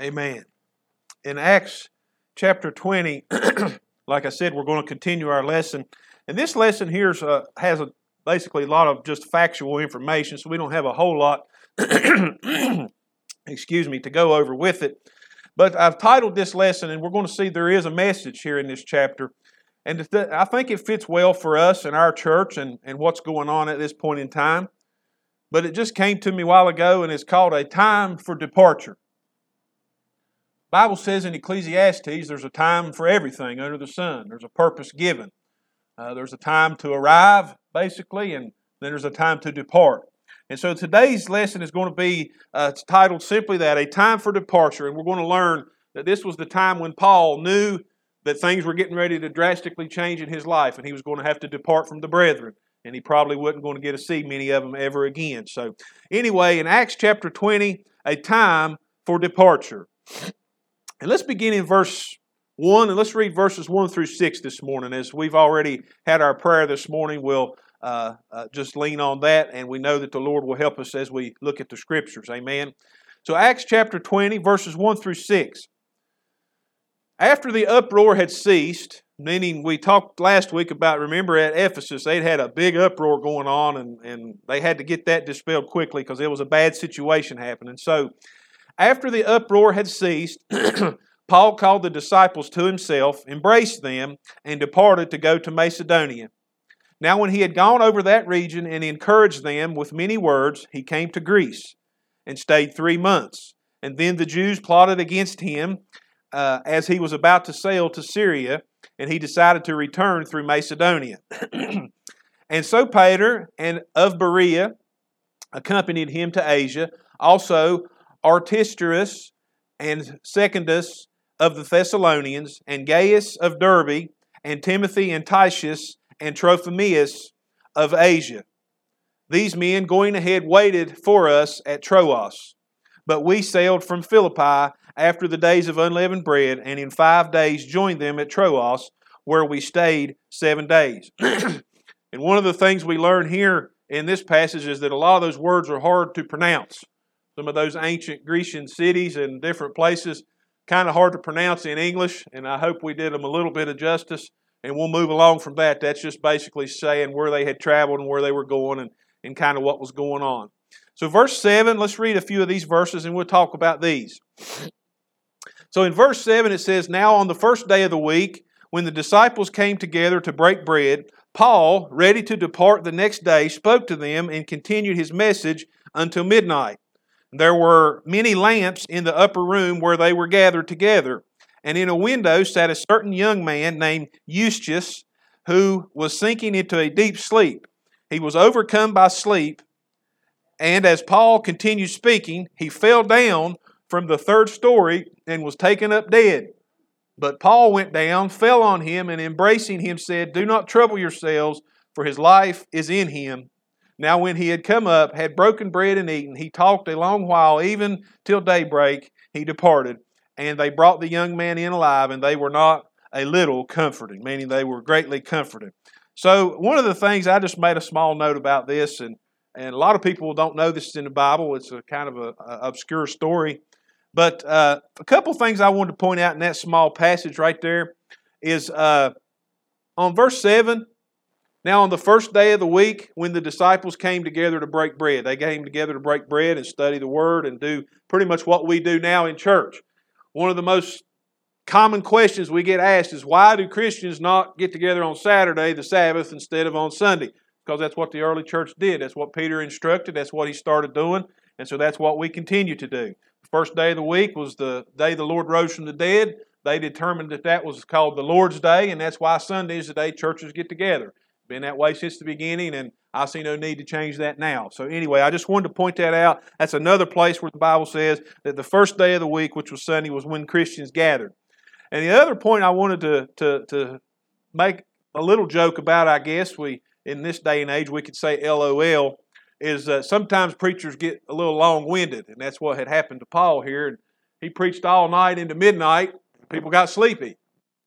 Amen. In Acts chapter 20, like I said, we're going to continue our lesson. And this lesson here uh, has a, basically a lot of just factual information, so we don't have a whole lot, excuse me, to go over with it. But I've titled this lesson, and we're going to see there is a message here in this chapter. And I think it fits well for us and our church and, and what's going on at this point in time. But it just came to me a while ago, and it's called A Time for Departure. Bible says in Ecclesiastes there's a time for everything under the sun. There's a purpose given. Uh, there's a time to arrive, basically, and then there's a time to depart. And so today's lesson is going to be uh, titled simply that A Time for Departure. And we're going to learn that this was the time when Paul knew that things were getting ready to drastically change in his life and he was going to have to depart from the brethren. And he probably wasn't going to get to see many of them ever again. So, anyway, in Acts chapter 20, a time for departure. And let's begin in verse 1, and let's read verses 1 through 6 this morning. As we've already had our prayer this morning, we'll uh, uh, just lean on that, and we know that the Lord will help us as we look at the Scriptures. Amen. So, Acts chapter 20, verses 1 through 6. After the uproar had ceased, meaning we talked last week about, remember at Ephesus, they'd had a big uproar going on, and, and they had to get that dispelled quickly because there was a bad situation happening. So, after the uproar had ceased, Paul called the disciples to himself, embraced them, and departed to go to Macedonia. Now, when he had gone over that region and encouraged them with many words, he came to Greece and stayed three months. And then the Jews plotted against him uh, as he was about to sail to Syria, and he decided to return through Macedonia. and Sopater and of Berea accompanied him to Asia. Also, Aristarchus and Secundus of the Thessalonians, and Gaius of Derbe, and Timothy and Titius, and Trophimus of Asia. These men going ahead waited for us at Troas. But we sailed from Philippi after the days of unleavened bread, and in five days joined them at Troas, where we stayed seven days. and one of the things we learn here in this passage is that a lot of those words are hard to pronounce some of those ancient Grecian cities and different places. Kind of hard to pronounce in English, and I hope we did them a little bit of justice. And we'll move along from that. That's just basically saying where they had traveled and where they were going and, and kind of what was going on. So, verse 7, let's read a few of these verses and we'll talk about these. So, in verse 7, it says, Now on the first day of the week, when the disciples came together to break bread, Paul, ready to depart the next day, spoke to them and continued his message until midnight. There were many lamps in the upper room where they were gathered together. And in a window sat a certain young man named Eustace, who was sinking into a deep sleep. He was overcome by sleep, and as Paul continued speaking, he fell down from the third story and was taken up dead. But Paul went down, fell on him, and embracing him said, Do not trouble yourselves, for his life is in him. Now, when he had come up, had broken bread and eaten, he talked a long while, even till daybreak. He departed, and they brought the young man in alive, and they were not a little comforted, meaning they were greatly comforted. So, one of the things I just made a small note about this, and, and a lot of people don't know this in the Bible. It's a kind of an obscure story. But uh, a couple things I wanted to point out in that small passage right there is uh, on verse 7, now, on the first day of the week, when the disciples came together to break bread, they came together to break bread and study the Word and do pretty much what we do now in church. One of the most common questions we get asked is why do Christians not get together on Saturday, the Sabbath, instead of on Sunday? Because that's what the early church did. That's what Peter instructed. That's what he started doing. And so that's what we continue to do. The first day of the week was the day the Lord rose from the dead. They determined that that was called the Lord's Day, and that's why Sunday is the day churches get together. Been that way since the beginning, and I see no need to change that now. So, anyway, I just wanted to point that out. That's another place where the Bible says that the first day of the week, which was Sunday, was when Christians gathered. And the other point I wanted to, to, to make a little joke about, I guess, we in this day and age, we could say LOL, is uh, sometimes preachers get a little long winded, and that's what had happened to Paul here. And he preached all night into midnight, people got sleepy.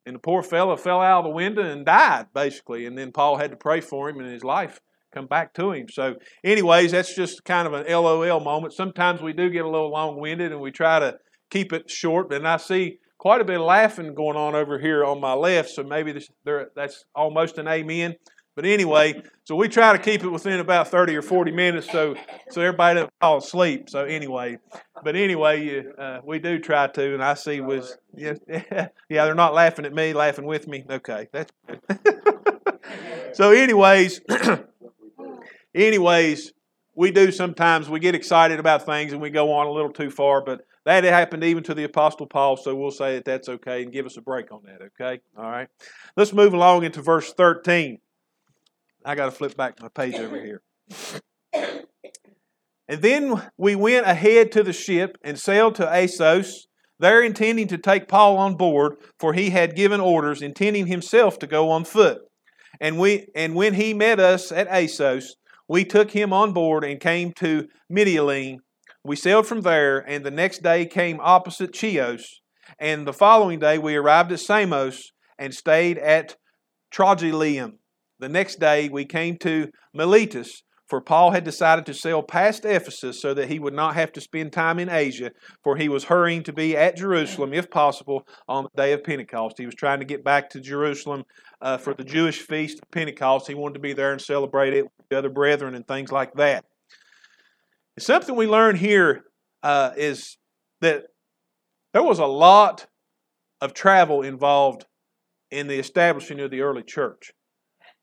And the poor fellow fell out of the window and died, basically. And then Paul had to pray for him, and his life come back to him. So, anyways, that's just kind of an LOL moment. Sometimes we do get a little long winded, and we try to keep it short. And I see quite a bit of laughing going on over here on my left, so maybe this, there, that's almost an amen. But anyway, so we try to keep it within about 30 or 40 minutes so so everybody doesn't fall asleep. So anyway, but anyway, uh, we do try to, and I see was yeah, yeah, they're not laughing at me, laughing with me. Okay, that's good. so anyways, anyways, we do sometimes we get excited about things and we go on a little too far, but that happened even to the Apostle Paul, so we'll say that that's okay and give us a break on that, okay? All right. Let's move along into verse 13. I got to flip back my page over here. And then we went ahead to the ship and sailed to Assos, there intending to take Paul on board, for he had given orders, intending himself to go on foot. And we and when he met us at Assos, we took him on board and came to Mytilene. We sailed from there, and the next day came opposite Chios. And the following day we arrived at Samos and stayed at Trogyllium. The next day we came to Miletus, for Paul had decided to sail past Ephesus so that he would not have to spend time in Asia, for he was hurrying to be at Jerusalem, if possible, on the day of Pentecost. He was trying to get back to Jerusalem uh, for the Jewish feast of Pentecost. He wanted to be there and celebrate it with the other brethren and things like that. Something we learn here uh, is that there was a lot of travel involved in the establishing of the early church.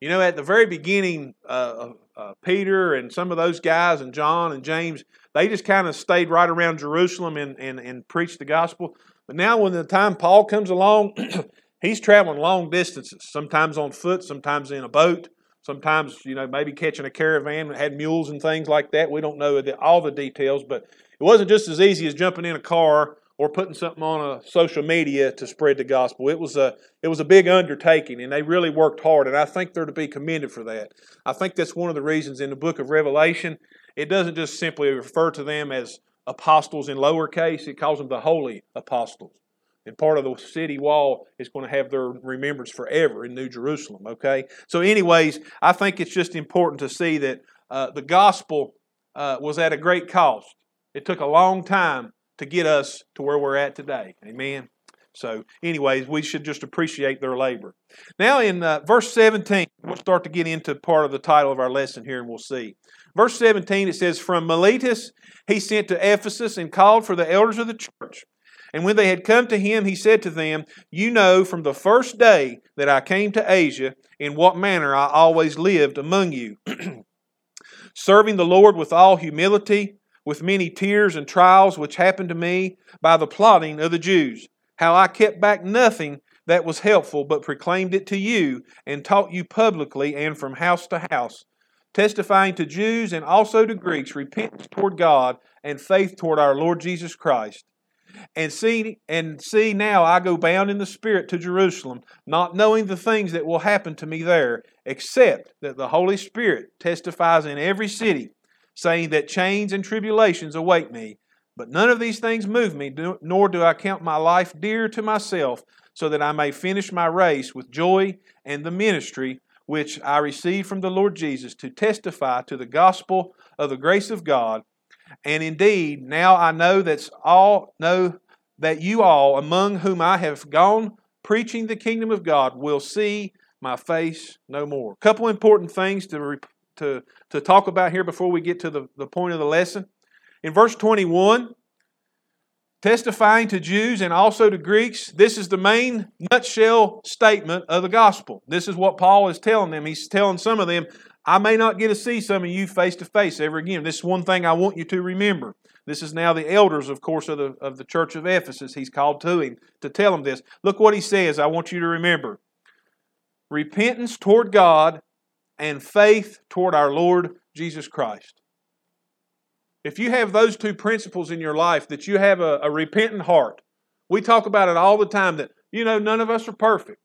You know, at the very beginning, uh, uh, Peter and some of those guys, and John and James, they just kind of stayed right around Jerusalem and, and, and preached the gospel. But now, when the time Paul comes along, he's traveling long distances, sometimes on foot, sometimes in a boat, sometimes, you know, maybe catching a caravan that had mules and things like that. We don't know all the details, but it wasn't just as easy as jumping in a car or putting something on a social media to spread the gospel. It was a it was a big undertaking, and they really worked hard, and I think they're to be commended for that. I think that's one of the reasons in the book of Revelation it doesn't just simply refer to them as apostles in lowercase; it calls them the holy apostles. And part of the city wall is going to have their remembrance forever in New Jerusalem. Okay, so anyways, I think it's just important to see that uh, the gospel uh, was at a great cost. It took a long time to get us to where we're at today. Amen. So, anyways, we should just appreciate their labor. Now, in uh, verse 17, we'll start to get into part of the title of our lesson here, and we'll see. Verse 17, it says, From Miletus he sent to Ephesus and called for the elders of the church. And when they had come to him, he said to them, You know from the first day that I came to Asia, in what manner I always lived among you, serving the Lord with all humility with many tears and trials which happened to me by the plotting of the Jews, how I kept back nothing that was helpful, but proclaimed it to you and taught you publicly and from house to house, testifying to Jews and also to Greeks repentance toward God and faith toward our Lord Jesus Christ. And see, and see now I go bound in the Spirit to Jerusalem, not knowing the things that will happen to me there, except that the Holy Spirit testifies in every city saying that chains and tribulations await me. But none of these things move me, nor do I count my life dear to myself, so that I may finish my race with joy and the ministry which I received from the Lord Jesus to testify to the gospel of the grace of God. And indeed, now I know that's all know that you all, among whom I have gone preaching the kingdom of God, will see my face no more. A couple important things to to, to talk about here before we get to the, the point of the lesson. In verse 21, testifying to Jews and also to Greeks, this is the main nutshell statement of the gospel. This is what Paul is telling them. He's telling some of them, I may not get to see some of you face to face ever again. This is one thing I want you to remember. This is now the elders, of course, of the, of the church of Ephesus. He's called to him to tell them this. Look what he says. I want you to remember repentance toward God and faith toward our Lord Jesus Christ. If you have those two principles in your life, that you have a, a, repentant heart, we talk about it all the time that, you know, none of us are perfect.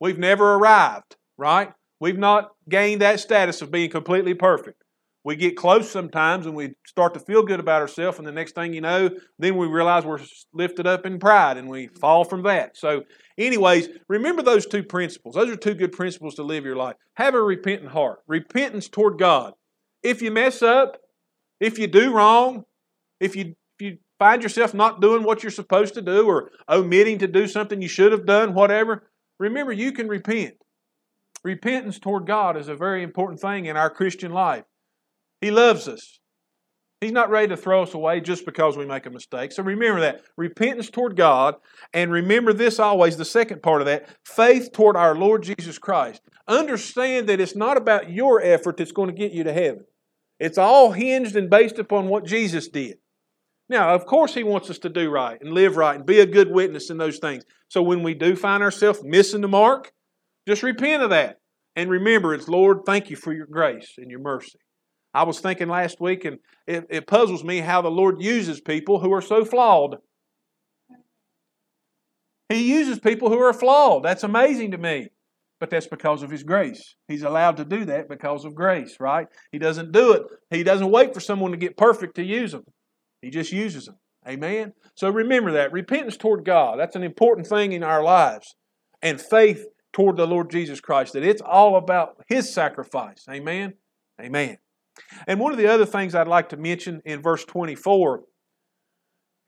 We've never arrived, right? We've not gained that status of being completely perfect. We get close sometimes and we start to feel good about ourselves, and the next thing you know, then we realize we're lifted up in pride and we fall from that. So Anyways, remember those two principles. Those are two good principles to live your life. Have a repentant heart, repentance toward God. If you mess up, if you do wrong, if you, if you find yourself not doing what you're supposed to do or omitting to do something you should have done, whatever, remember you can repent. Repentance toward God is a very important thing in our Christian life. He loves us. He's not ready to throw us away just because we make a mistake. So remember that. Repentance toward God, and remember this always, the second part of that faith toward our Lord Jesus Christ. Understand that it's not about your effort that's going to get you to heaven, it's all hinged and based upon what Jesus did. Now, of course, He wants us to do right and live right and be a good witness in those things. So when we do find ourselves missing the mark, just repent of that. And remember, it's Lord, thank you for your grace and your mercy. I was thinking last week, and it, it puzzles me how the Lord uses people who are so flawed. He uses people who are flawed. That's amazing to me. But that's because of His grace. He's allowed to do that because of grace, right? He doesn't do it. He doesn't wait for someone to get perfect to use them. He just uses them. Amen? So remember that. Repentance toward God, that's an important thing in our lives. And faith toward the Lord Jesus Christ, that it's all about His sacrifice. Amen? Amen. And one of the other things I'd like to mention in verse 24,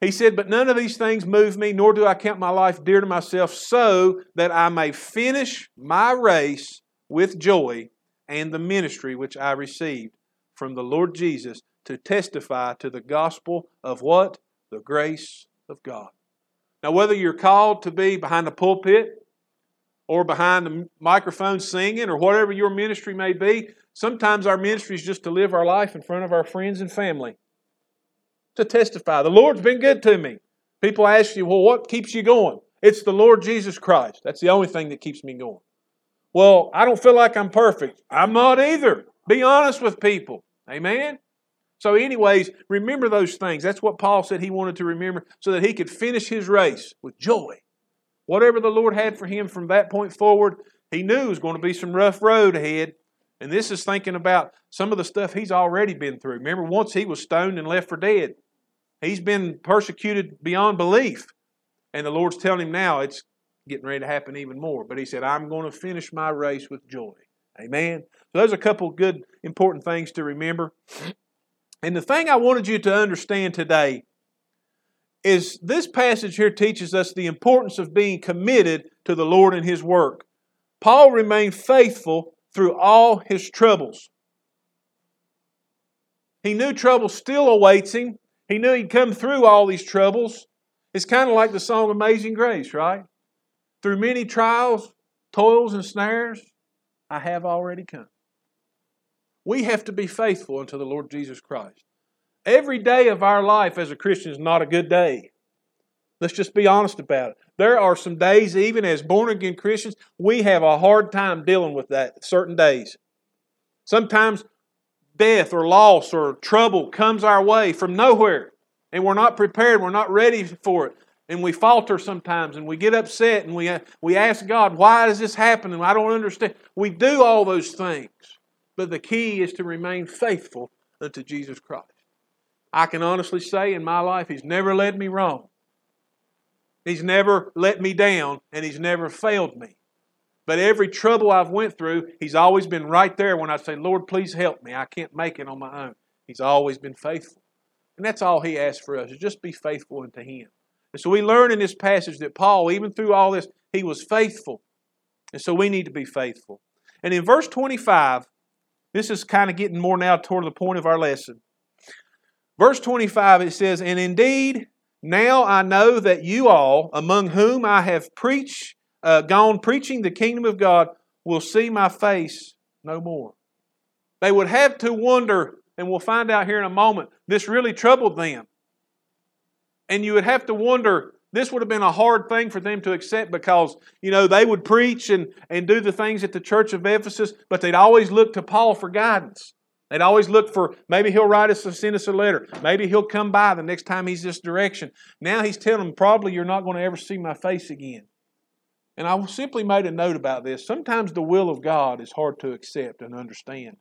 he said, But none of these things move me, nor do I count my life dear to myself, so that I may finish my race with joy and the ministry which I received from the Lord Jesus to testify to the gospel of what? The grace of God. Now, whether you're called to be behind the pulpit or behind the microphone singing or whatever your ministry may be, Sometimes our ministry is just to live our life in front of our friends and family, to testify. The Lord's been good to me. People ask you, well, what keeps you going? It's the Lord Jesus Christ. That's the only thing that keeps me going. Well, I don't feel like I'm perfect. I'm not either. Be honest with people. Amen? So, anyways, remember those things. That's what Paul said he wanted to remember so that he could finish his race with joy. Whatever the Lord had for him from that point forward, he knew was going to be some rough road ahead, and this is thinking about some of the stuff he's already been through. Remember, once he was stoned and left for dead. He's been persecuted beyond belief. And the Lord's telling him now it's getting ready to happen even more. But he said, I'm going to finish my race with joy. Amen. So there's a couple good important things to remember. And the thing I wanted you to understand today is this passage here teaches us the importance of being committed to the Lord and His work. Paul remained faithful through all his troubles. He knew trouble still awaits him. He knew he'd come through all these troubles. It's kind of like the song Amazing Grace, right? Through many trials, toils, and snares, I have already come. We have to be faithful unto the Lord Jesus Christ. Every day of our life as a Christian is not a good day. Let's just be honest about it. There are some days, even as born again Christians, we have a hard time dealing with that certain days. Sometimes death or loss or trouble comes our way from nowhere, and we're not prepared, we're not ready for it. And we falter sometimes and we get upset and we, uh, we ask God, why does this happen? And I don't understand. We do all those things. But the key is to remain faithful unto Jesus Christ. I can honestly say in my life, He's never led me wrong. He's never let me down and he's never failed me. But every trouble I've went through, he's always been right there when I say, "Lord, please help me. I can't make it on my own." He's always been faithful. And that's all he asks for us, is just be faithful unto him. And so we learn in this passage that Paul, even through all this, he was faithful. And so we need to be faithful. And in verse 25, this is kind of getting more now toward the point of our lesson. Verse 25, it says, And indeed, now I know that you all, among whom I have preached, uh, gone preaching the kingdom of God, will see my face no more. They would have to wonder, and we'll find out here in a moment, this really troubled them. And you would have to wonder, this would have been a hard thing for them to accept because, you know, they would preach and, and do the things at the church of Ephesus, but they'd always look to Paul for guidance. They'd always look for maybe he'll write us or send us a letter. Maybe he'll come by the next time he's this direction. Now he's telling them, probably you're not going to ever see my face again. And I simply made a note about this. Sometimes the will of God is hard to accept and understand.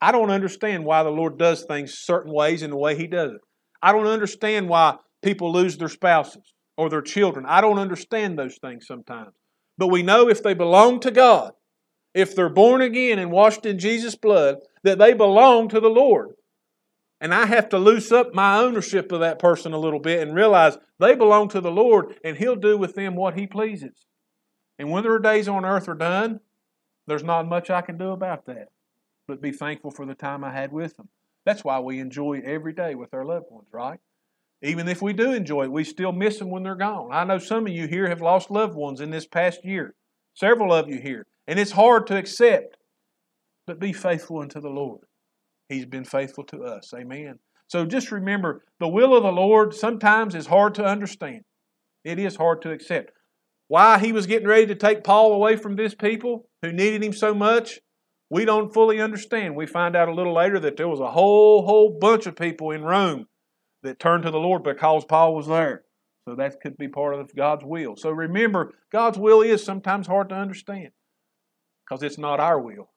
I don't understand why the Lord does things certain ways in the way He does it. I don't understand why people lose their spouses or their children. I don't understand those things sometimes. But we know if they belong to God, if they're born again and washed in Jesus' blood, that they belong to the Lord. And I have to loose up my ownership of that person a little bit and realize they belong to the Lord and He'll do with them what He pleases. And when their days on earth are done, there's not much I can do about that but be thankful for the time I had with them. That's why we enjoy every day with our loved ones, right? Even if we do enjoy it, we still miss them when they're gone. I know some of you here have lost loved ones in this past year, several of you here, and it's hard to accept. But be faithful unto the Lord. He's been faithful to us. Amen. So just remember the will of the Lord sometimes is hard to understand. It is hard to accept. Why he was getting ready to take Paul away from this people who needed him so much, we don't fully understand. We find out a little later that there was a whole, whole bunch of people in Rome that turned to the Lord because Paul was there. So that could be part of God's will. So remember, God's will is sometimes hard to understand because it's not our will.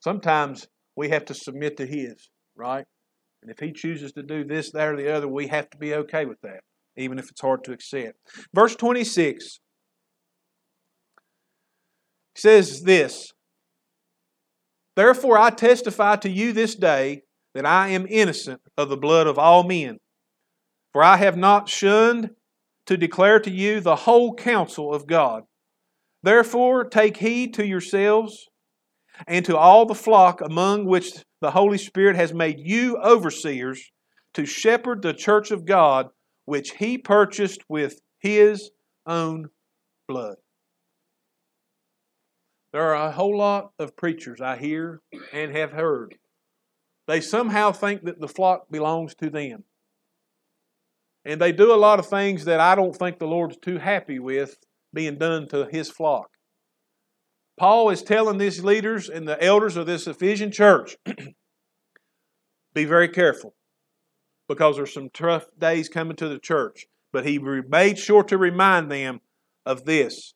Sometimes we have to submit to His, right? And if He chooses to do this, that, or the other, we have to be okay with that, even if it's hard to accept. Verse 26 says this Therefore I testify to you this day that I am innocent of the blood of all men. For I have not shunned to declare to you the whole counsel of God. Therefore take heed to yourselves and to all the flock among which the Holy Spirit has made you overseers to shepherd the church of God, which he purchased with his own blood. There are a whole lot of preachers I hear and have heard. They somehow think that the flock belongs to them. And they do a lot of things that I don't think the Lord's too happy with being done to his flock. Paul is telling these leaders and the elders of this Ephesian church be very careful because there's some tough days coming to the church. But he made sure to remind them of this.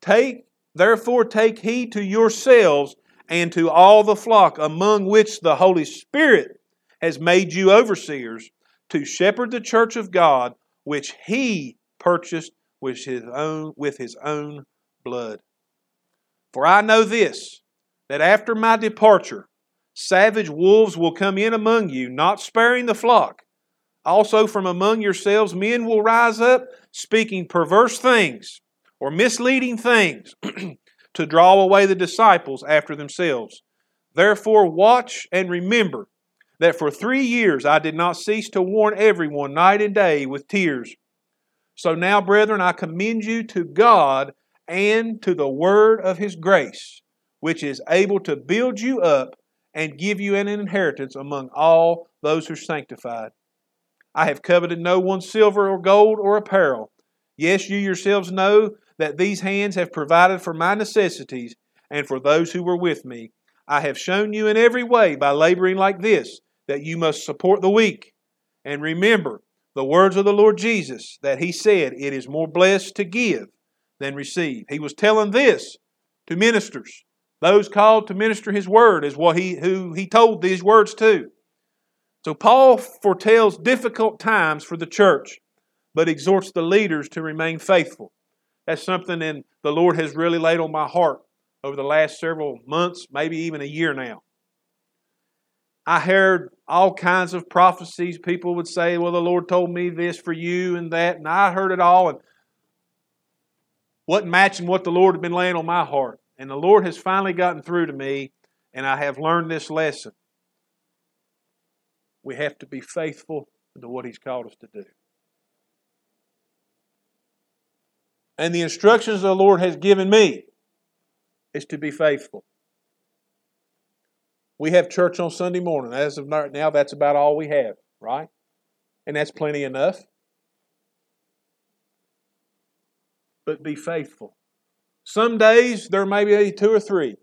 Take, therefore, take heed to yourselves and to all the flock among which the Holy Spirit has made you overseers to shepherd the church of God, which he purchased with his own, with his own blood. For I know this, that after my departure, savage wolves will come in among you, not sparing the flock. Also, from among yourselves, men will rise up, speaking perverse things or misleading things to draw away the disciples after themselves. Therefore, watch and remember that for three years I did not cease to warn everyone night and day with tears. So now, brethren, I commend you to God and to the word of his grace, which is able to build you up and give you an inheritance among all those who are sanctified. I have coveted no one's silver or gold or apparel. Yes, you yourselves know that these hands have provided for my necessities and for those who were with me. I have shown you in every way by laboring like this that you must support the weak. And remember the words of the Lord Jesus that he said, It is more blessed to give than receive. He was telling this to ministers. Those called to minister his word is what he who he told these words to. So Paul foretells difficult times for the church, but exhorts the leaders to remain faithful. That's something that the Lord has really laid on my heart over the last several months, maybe even a year now. I heard all kinds of prophecies. People would say, Well, the Lord told me this for you and that, and I heard it all. And wasn't matching what the Lord had been laying on my heart. And the Lord has finally gotten through to me, and I have learned this lesson. We have to be faithful to what He's called us to do. And the instructions the Lord has given me is to be faithful. We have church on Sunday morning. As of now, that's about all we have, right? And that's plenty enough. but be faithful. Some days there may be two or three.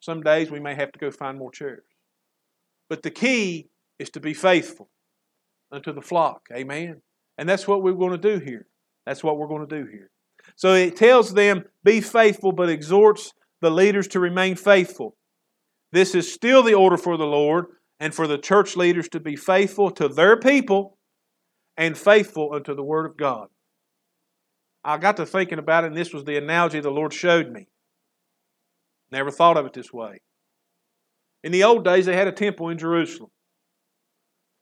Some days we may have to go find more chairs. But the key is to be faithful unto the flock. Amen. And that's what we're going to do here. That's what we're going to do here. So it tells them, be faithful, but exhorts the leaders to remain faithful. This is still the order for the Lord and for the church leaders to be faithful to their people and faithful unto the Word of God. I got to thinking about it, and this was the analogy the Lord showed me. Never thought of it this way. In the old days, they had a temple in Jerusalem.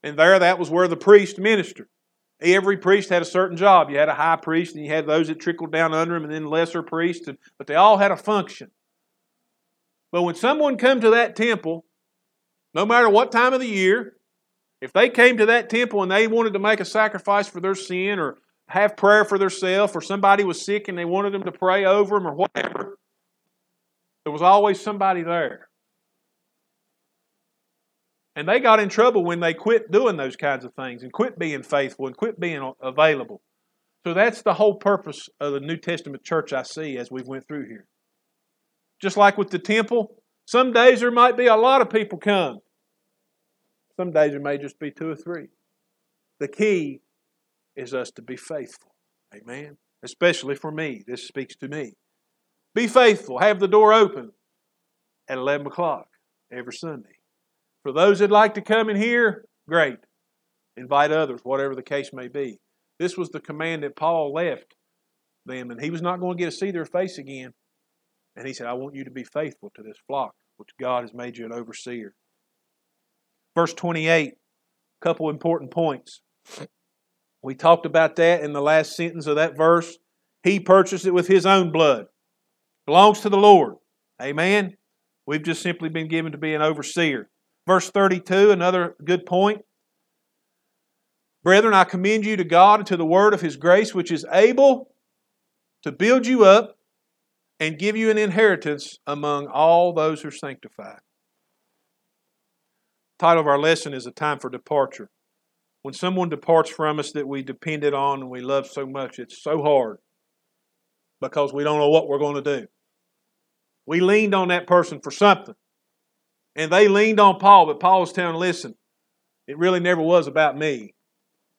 And there, that was where the priest ministered. Every priest had a certain job. You had a high priest, and you had those that trickled down under him, and then lesser priests, but they all had a function. But when someone come to that temple, no matter what time of the year, if they came to that temple and they wanted to make a sacrifice for their sin or have prayer for themselves, or somebody was sick and they wanted them to pray over them or whatever, there was always somebody there. And they got in trouble when they quit doing those kinds of things and quit being faithful and quit being available. So that's the whole purpose of the New Testament church I see as we went through here. Just like with the temple, some days there might be a lot of people come. Some days there may just be two or three. The key is us to be faithful. Amen. Especially for me. This speaks to me. Be faithful. Have the door open at 11 o'clock every Sunday. For those that like to come in here, great. Invite others, whatever the case may be. This was the command that Paul left them, and he was not going to get to see their face again. And he said, I want you to be faithful to this flock, which God has made you an overseer. Verse 28, a couple important points. We talked about that in the last sentence of that verse. He purchased it with his own blood. Belongs to the Lord. Amen. We've just simply been given to be an overseer. Verse 32, another good point. Brethren, I commend you to God and to the word of his grace, which is able to build you up and give you an inheritance among all those who are sanctified. The title of our lesson is A Time for Departure. When someone departs from us that we depended on and we love so much, it's so hard because we don't know what we're going to do. We leaned on that person for something. And they leaned on Paul, but Paul was telling, listen, it really never was about me.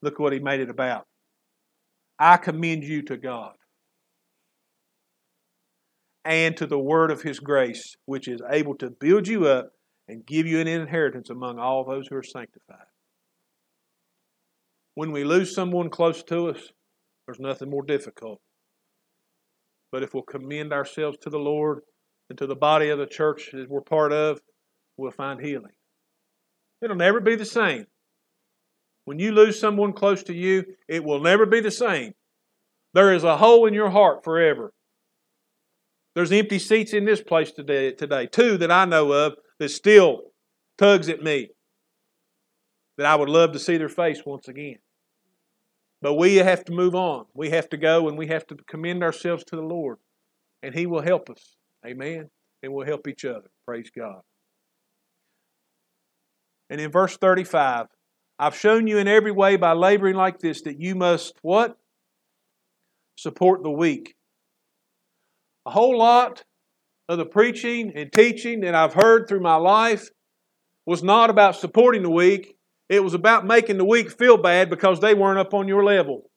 Look what he made it about. I commend you to God and to the word of his grace, which is able to build you up and give you an inheritance among all those who are sanctified. When we lose someone close to us, there's nothing more difficult. But if we'll commend ourselves to the Lord and to the body of the church that we're part of, we'll find healing. It'll never be the same. When you lose someone close to you, it will never be the same. There is a hole in your heart forever. There's empty seats in this place today, today, two that I know of that still tugs at me. That I would love to see their face once again. But we have to move on. We have to go and we have to commend ourselves to the Lord. And He will help us. Amen. And we'll help each other. Praise God. And in verse 35, I've shown you in every way by laboring like this that you must what? Support the weak. A whole lot of the preaching and teaching that I've heard through my life was not about supporting the weak. It was about making the weak feel bad because they weren't up on your level.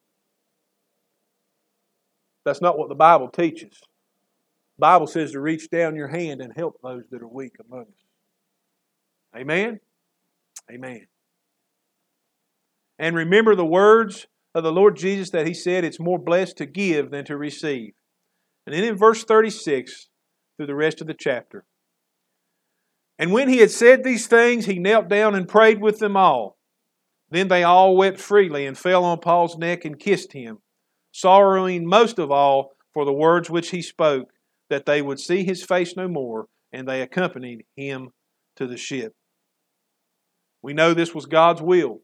That's not what the Bible teaches. The Bible says to reach down your hand and help those that are weak among us. Amen? Amen. And remember the words of the Lord Jesus that He said, It's more blessed to give than to receive. And then in verse 36, through the rest of the chapter. And when he had said these things, he knelt down and prayed with them all. Then they all wept freely and fell on Paul's neck and kissed him, sorrowing most of all for the words which he spoke, that they would see his face no more, and they accompanied him to the ship. We know this was God's will.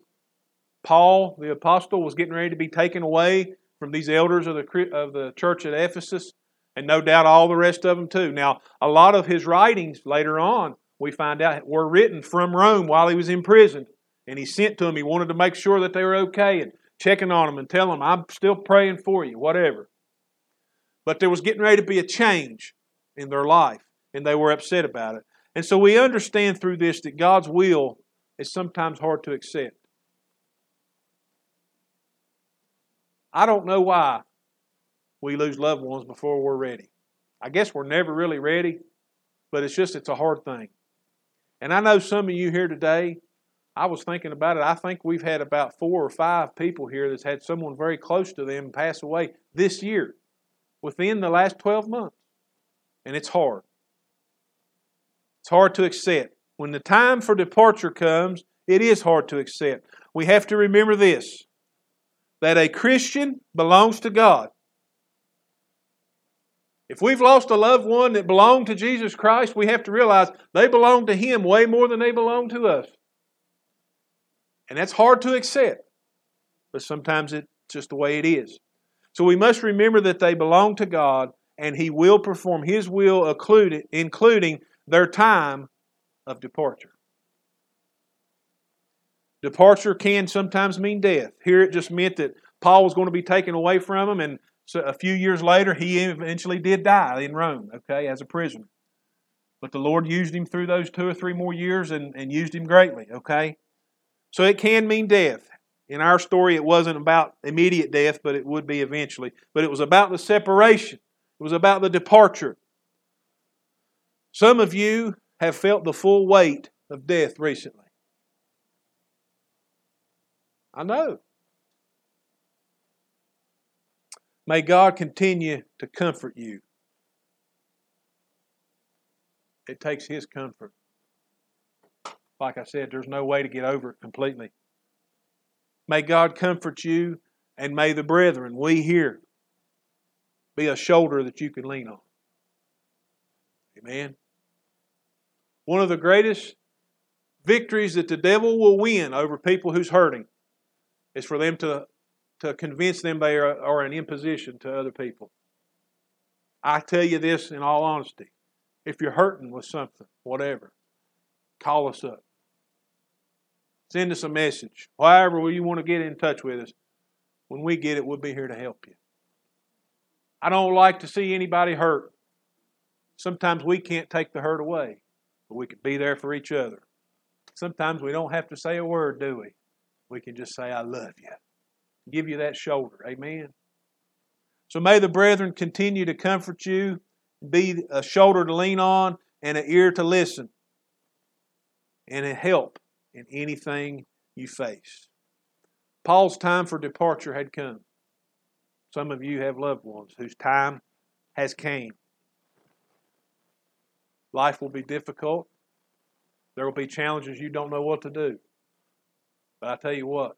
Paul, the apostle, was getting ready to be taken away from these elders of the, of the church at Ephesus, and no doubt all the rest of them too. Now, a lot of his writings later on, we find out, were written from Rome while he was imprisoned. And he sent to them, he wanted to make sure that they were okay and checking on them and telling them, I'm still praying for you, whatever. But there was getting ready to be a change in their life, and they were upset about it. And so we understand through this that God's will is sometimes hard to accept. I don't know why we lose loved ones before we're ready. I guess we're never really ready, but it's just it's a hard thing. And I know some of you here today, I was thinking about it. I think we've had about four or five people here that's had someone very close to them pass away this year within the last 12 months. And it's hard. It's hard to accept. When the time for departure comes, It is hard to accept. We have to remember this that a Christian belongs to God. If we've lost a loved one that belonged to Jesus Christ, we have to realize they belong to Him way more than they belong to us. And that's hard to accept, but sometimes it's just the way it is. So we must remember that they belong to God and He will perform His will, including their time of departure. Departure can sometimes mean death. Here it just meant that Paul was going to be taken away from him, and so a few years later, he eventually did die in Rome, okay, as a prisoner. But the Lord used him through those two or three more years and, and used him greatly, okay? So it can mean death. In our story, it wasn't about immediate death, but it would be eventually. But it was about the separation, it was about the departure. Some of you have felt the full weight of death recently. I know. May God continue to comfort you. It takes His comfort. Like I said, there's no way to get over it completely. May God comfort you, and may the brethren, we here, be a shoulder that you can lean on. Amen. One of the greatest victories that the devil will win over people who's hurting is for them to to convince them they are, are an imposition to other people. I tell you this in all honesty. If you're hurting with something, whatever, call us up. Send us a message. However you want to get in touch with us. When we get it, we'll be here to help you. I don't like to see anybody hurt. Sometimes we can't take the hurt away, but we can be there for each other. Sometimes we don't have to say a word, do we? We can just say, I love you give you that shoulder. Amen. So may the brethren continue to comfort you, be a shoulder to lean on, and an ear to listen, and a help in anything you face. Paul's time for departure had come. Some of you have loved ones whose time has came. Life will be difficult. There will be challenges you don't know what to do. But I tell you what,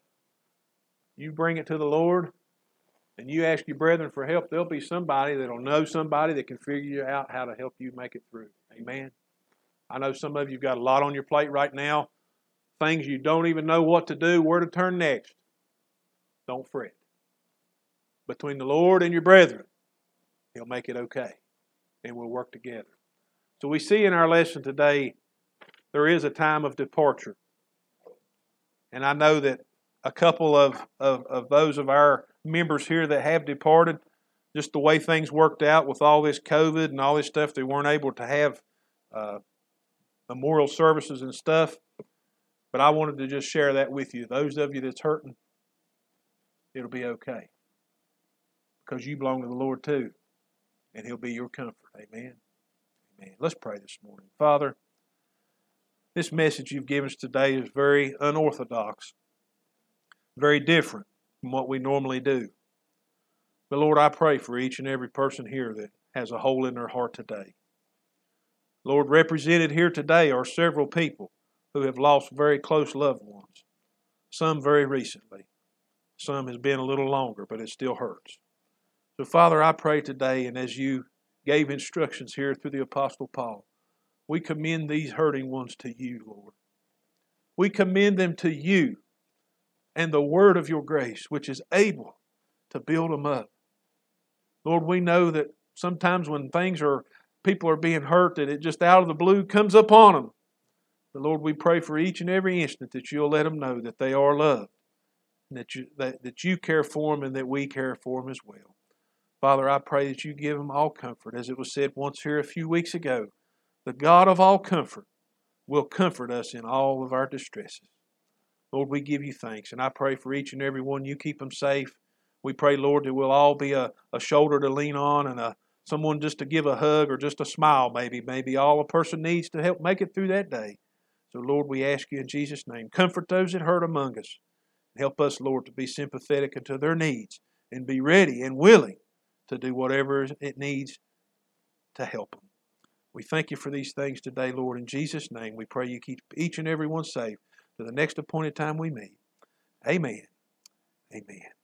you bring it to the Lord and you ask your brethren for help, there'll be somebody that'll know somebody that can figure you out how to help you make it through. Amen. I know some of you've got a lot on your plate right now, things you don't even know what to do, where to turn next. Don't fret. Between the Lord and your brethren, He'll make it okay, and we'll work together. So we see in our lesson today there is a time of departure. And I know that a couple of, of, of those of our members here that have departed. Just the way things worked out with all this COVID and all this stuff, they weren't able to have uh, memorial services and stuff. But I wanted to just share that with you. Those of you that's hurting, it'll be okay. Because you belong to the Lord too. And He'll be your comfort. Amen. Amen. Let's pray this morning. Father, this message you've given us today is very unorthodox very different from what we normally do. But Lord, I pray for each and every person here that has a hole in their heart today. Lord, represented here today are several people who have lost very close loved ones, some very recently. Some has been a little longer, but it still hurts. So, Father, I pray today, and as you gave instructions here through the Apostle Paul, we commend these hurting ones to you, Lord. We commend them to you and the word of your grace, which is able to build them up. Lord, we know that sometimes when things are, people are being hurt, that it just out of the blue comes upon them. But Lord, we pray for each and every instant that you'll let them know that they are loved, and that you, that, that you care for them, and that we care for them as well. Father, I pray that you give them all comfort. As it was said once here a few weeks ago, the God of all comfort will comfort us in all of our distresses. Lord, we give you thanks. And I pray for each and every one. You keep them safe. We pray, Lord, that we'll all be a, a shoulder to lean on and a someone just to give a hug or just a smile, maybe. Maybe all a person needs to help make it through that day. So, Lord, we ask you in Jesus' name, comfort those that hurt among us. Help us, Lord, to be sympathetic to their needs and be ready and willing to do whatever it needs to help them. We thank you for these things today, Lord. In Jesus' name, we pray you keep each and every one safe. To the next appointed time we meet. Amen. Amen.